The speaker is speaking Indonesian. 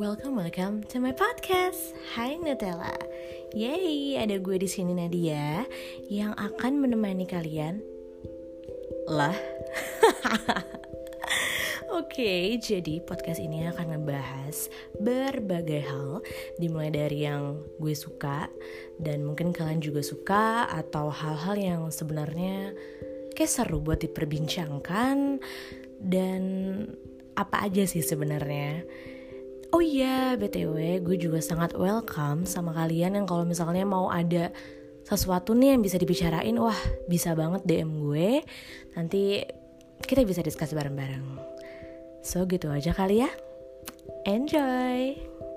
Welcome, welcome to my podcast. Hai Nutella. Yay, ada gue di sini Nadia yang akan menemani kalian. Lah. Oke, okay, jadi podcast ini akan ngebahas berbagai hal Dimulai dari yang gue suka Dan mungkin kalian juga suka Atau hal-hal yang sebenarnya kayak seru buat diperbincangkan Dan apa aja sih sebenarnya Oh iya, BTW gue juga sangat welcome sama kalian yang kalau misalnya mau ada sesuatu nih yang bisa dibicarain, wah bisa banget DM gue. Nanti kita bisa diskusi bareng-bareng. So gitu aja kali ya. Enjoy!